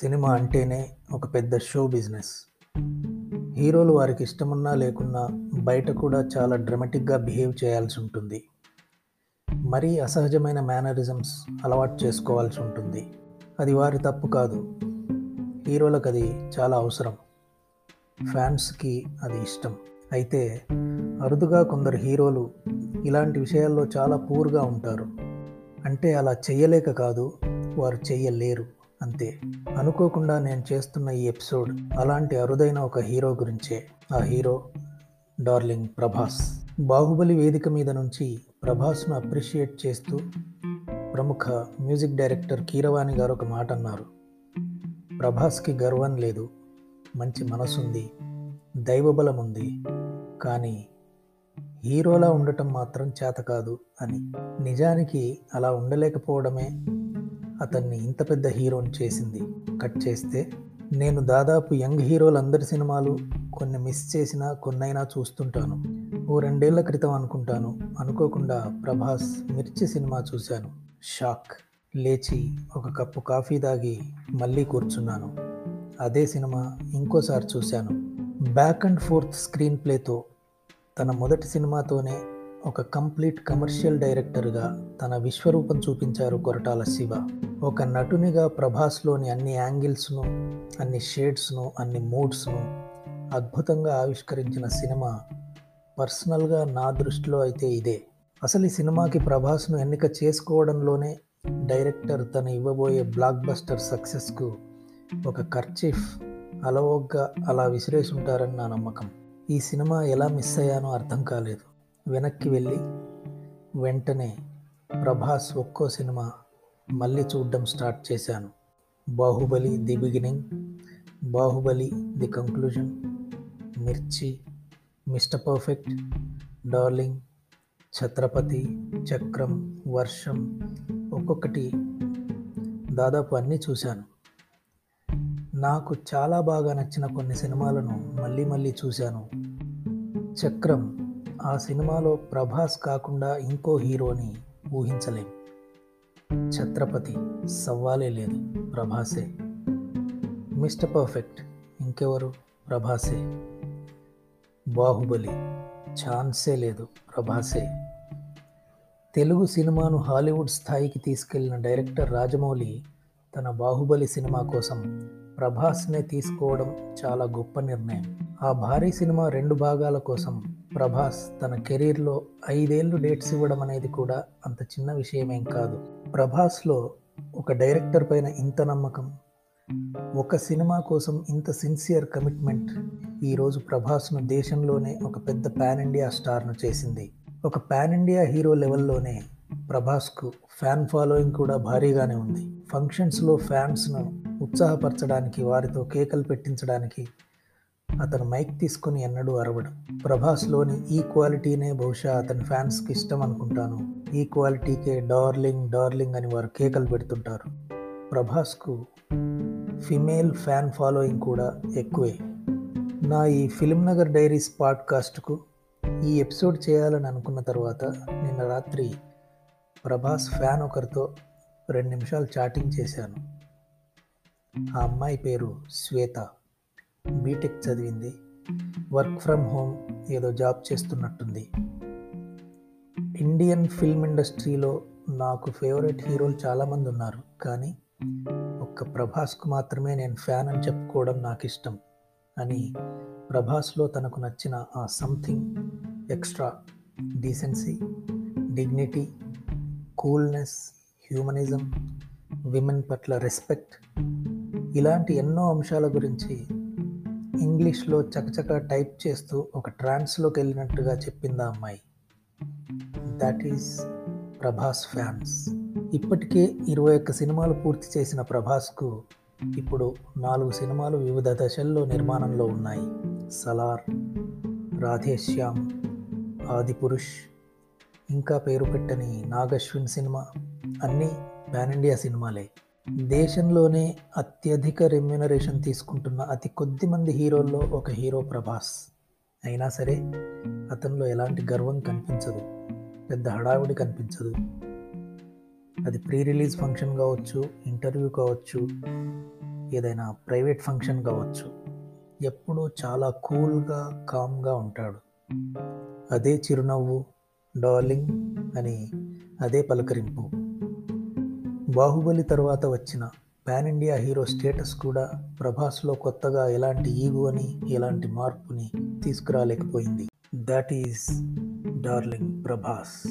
Cinema అంటేనే ఒక పెద్ద షో బిజినెస్. హీరోలు వారికి ఇష్టమున్నా లేకున్నా బయట కూడా చాలా డ్రమాటిక్గా బిహేవ్ చేయాల్సి ఉంటుంది. మరీ అసహజమైన మేనరిజమ్స్ అలవాటు చేసుకోవాల్సి ఉంటుంది. అది వారి తప్పు కాదు. హీరోలకు అది చాలా అవసరం. ఫ్యాన్స్కి అది ఇష్టం. అయితే అరుదుగా కొందరు హీరోలు ఇలాంటి విషయాల్లో చాలా పూర్గా ఉంటారు. అంటే అలా చేయలేక కాదు వారు చెయ్యలేరు. అంతే. అనుకోకుండా నేను చేస్తున్న ఈ ఎపిసోడ్ అలాంటి అరుదైన ఒక హీరో గురించే. ఆ హీరో డార్లింగ్ ప్రభాస్. బాహుబలి వేదిక మీద నుంచి ప్రభాస్ను అప్రిషియేట్ చేస్తూ ప్రముఖ మ్యూజిక్ డైరెక్టర్ కీరవాణి గారు ఒక మాట అన్నారు. ప్రభాస్కి గర్వం లేదు. మంచి మనసుంది. దైవబలం ఉంది కానీ హీరోలా ఉండటం మాత్రం చేత కాదు అని. నిజానికి అలా ఉండలేకపోవడమే అతన్ని ఇంత పెద్ద హీరోని చేసింది. కట్ చేస్తే నేను దాదాపు యంగ్ హీరోలందరి సినిమాలు కొన్ని మిస్ చేసినా కొన్నైనా చూస్తుంటాను. ఓ రెండేళ్ళ క్రితం అనుకుంటాను. అనుకోకుండా ప్రభాస్ మిర్చి సినిమా చూశాను. షాక్. లేచి ఒక కప్పు కాఫీ తాగి మళ్ళీ కూర్చున్నాను. అదే సినిమా ఇంకోసారి చూశాను. బ్యాక్ అండ్ ఫోర్త్ స్క్రీన్ ప్లేతో తన మొదటి సినిమాతోనే ఒక కంప్లీట్ కమర్షియల్ డైరెక్టర్గా తన విశ్వరూపం చూపించారు కొరటాల శివ. ఒక నటునిగా ప్రభాస్లోని అన్ని యాంగిల్స్ను అన్ని షేడ్స్ను అన్ని మూడ్స్ను అద్భుతంగా ఆవిష్కరించిన సినిమా పర్సనల్గా నా దృష్టిలో అయితే ఇదే. అసలు ఈ సినిమాకి ప్రభాస్ను ఎన్నిక చేసుకోవడంలోనే డైరెక్టర్ తను ఇవ్వబోయే బ్లాక్ బస్టర్ సక్సెస్కు ఒక కర్చీఫ్ అలవోగ్గా అలా విసిరేసి ఉంటారని నా నమ్మకం. ఈ సినిమా ఎలా మిస్ అయ్యానో అర్థం కాలేదు. వెనక్కి వెళ్ళి వెంటనే ప్రభాస్ ఒక్కో సినిమా మళ్ళీ చూడడం స్టార్ట్ చేశాను. Baahubali the beginning Baahubali the conclusion Mirchi Mister Perfect Darling Chhatrapati Chakram Varsham ఒక్కొక్కటి దాదాపు అన్నీ చూశాను. నాకు చాలా బాగా నచ్చిన కొన్ని సినిమాలను మళ్ళీ మళ్ళీ చూశాను. చక్రం ఆ సినిమాలో ప్రభాస్ కాకుండా ఇంకో హీరోని ఊహించలేం. ఛత్రపతి సవ్వాలే లేదు ప్రభాసే. మిస్టర్ పర్ఫెక్ట్ ఇంకెవరు ప్రభాసే? బాహుబలి ఛాన్సే లేదు ప్రభాసే. తెలుగు సినిమాను హాలీవుడ్ స్థాయికి తీసుకెళ్ళిన డైరెక్టర్ రాజమౌళి తన బాహుబలి సినిమా కోసం ప్రభాస్నే తీసుకోవడం చాలా గొప్ప నిర్ణయం. ఆ భారీ సినిమా రెండు భాగాల కోసం ప్రభాస్ తన కెరీర్లో ఐదేళ్ళు డేట్స్ ఇవ్వడం అనేది కూడా అంత చిన్న విషయమేం కాదు. ప్రభాస్లో ఒక డైరెక్టర్ పైన ఇంత నమ్మకం ఒక సినిమా కోసం ఇంత సిన్సియర్ కమిట్మెంట్ ఈరోజు ప్రభాస్ను దేశంలోనే ఒక పెద్ద పాన్ ఇండియా స్టార్ను చేసింది. ఒక పాన్ ఇండియా హీరో లెవెల్లోనే ప్రభాస్కు ఫ్యాన్ ఫాలోయింగ్ కూడా భారీగానే ఉంది. ఫంక్షన్స్లో ఫ్యాన్స్ను ఉత్సాహపరచడానికి వారితో కేకలు పెట్టించడానికి అతను మైక్ తీసుకొని ఎన్నడూ అరవడం. ప్రభాస్లోని ఈ క్వాలిటీనే బహుశా అతని ఫ్యాన్స్కి ఇష్టం అనుకుంటాను. ఈ క్వాలిటీకే డార్లింగ్ డార్లింగ్ అని వారు కేకలు పెడుతుంటారు. ప్రభాస్కు ఫిమేల్ ఫ్యాన్ ఫాలోయింగ్ కూడా ఎక్కువే. నా ఈ ఫిల్మ్ నగర్ డైరీస్ పాడ్కాస్ట్కు ఈ ఎపిసోడ్ చేయాలని అనుకున్న తర్వాత నిన్న రాత్రి ప్రభాస్ ఫ్యాన్ ఒకరితో రెండు నిమిషాలు చాటింగ్ చేశాను. ఆ అమ్మాయి పేరు శ్వేత. బీటెక్ చదివింది. వర్క్ ఫ్రమ్ హోమ్ ఏదో జాబ్ చేస్తున్నట్టుంది. ఇండియన్ ఫిల్మ్ ఇండస్ట్రీలో నాకు ఫేవరెట్ హీరోలు చాలామంది ఉన్నారు. కానీ ఒక్క ప్రభాస్కు మాత్రమే నేను ఫ్యాన్ అని చెప్పుకోవడం నాకు ఇష్టం అని ప్రభాస్లో తనకు నచ్చిన ఆ something extra decency dignity coolness humanism women పట్ల రెస్పెక్ట్ ఇలాంటి ఎన్నో అంశాల గురించి ఇంగ్లీష్లో చకచక టైప్ చేస్తూ ఒక ట్రాన్స్లోకి వెళ్ళినట్టుగా చెప్పింది ఆ అమ్మాయి. That is Prabhas fans. ఇప్పటికే ఇరవై ఒక్క సినిమాలు పూర్తి చేసిన ప్రభాస్కు ఇప్పుడు నాలుగు సినిమాలు వివిధ దశల్లో నిర్మాణంలో ఉన్నాయి. సలార్ రాధేశ్యామ్ ఆదిపురుష్ ఇంకా పేరు పెట్టని నాగశ్విన్ సినిమా అన్నీ పాన్ ఇండియా సినిమాలే. దేశంలోనే అత్యధిక రెమ్యునరేషన్ తీసుకుంటున్న అతి కొద్ది మంది హీరోల్లో ఒక హీరో ప్రభాస్. అయినా సరే అతనిలో ఎలాంటి గర్వం కనిపించదు పెద్ద హడావిడి కనిపించదు. అది ప్రీ రిలీజ్ ఫంక్షన్ కావచ్చు ఇంటర్వ్యూ కావచ్చు ఏదైనా ప్రైవేట్ ఫంక్షన్ కావచ్చు. ఎప్పుడూ చాలా కూల్గా కామ్గా ఉంటాడు. అదే చిరునవ్వు డార్లింగ్ అని అదే పలకరింపు. బాహుబలి తర్వాత వచ్చిన పాన్ ఇండియా హీరో స్టేటస్ కూడా ప్రభాస్లో కొత్తగా ఎలాంటి ఈగోని ఎలాంటి మార్పుని తీసుకురాలేకపోయింది. That is darling Prabhas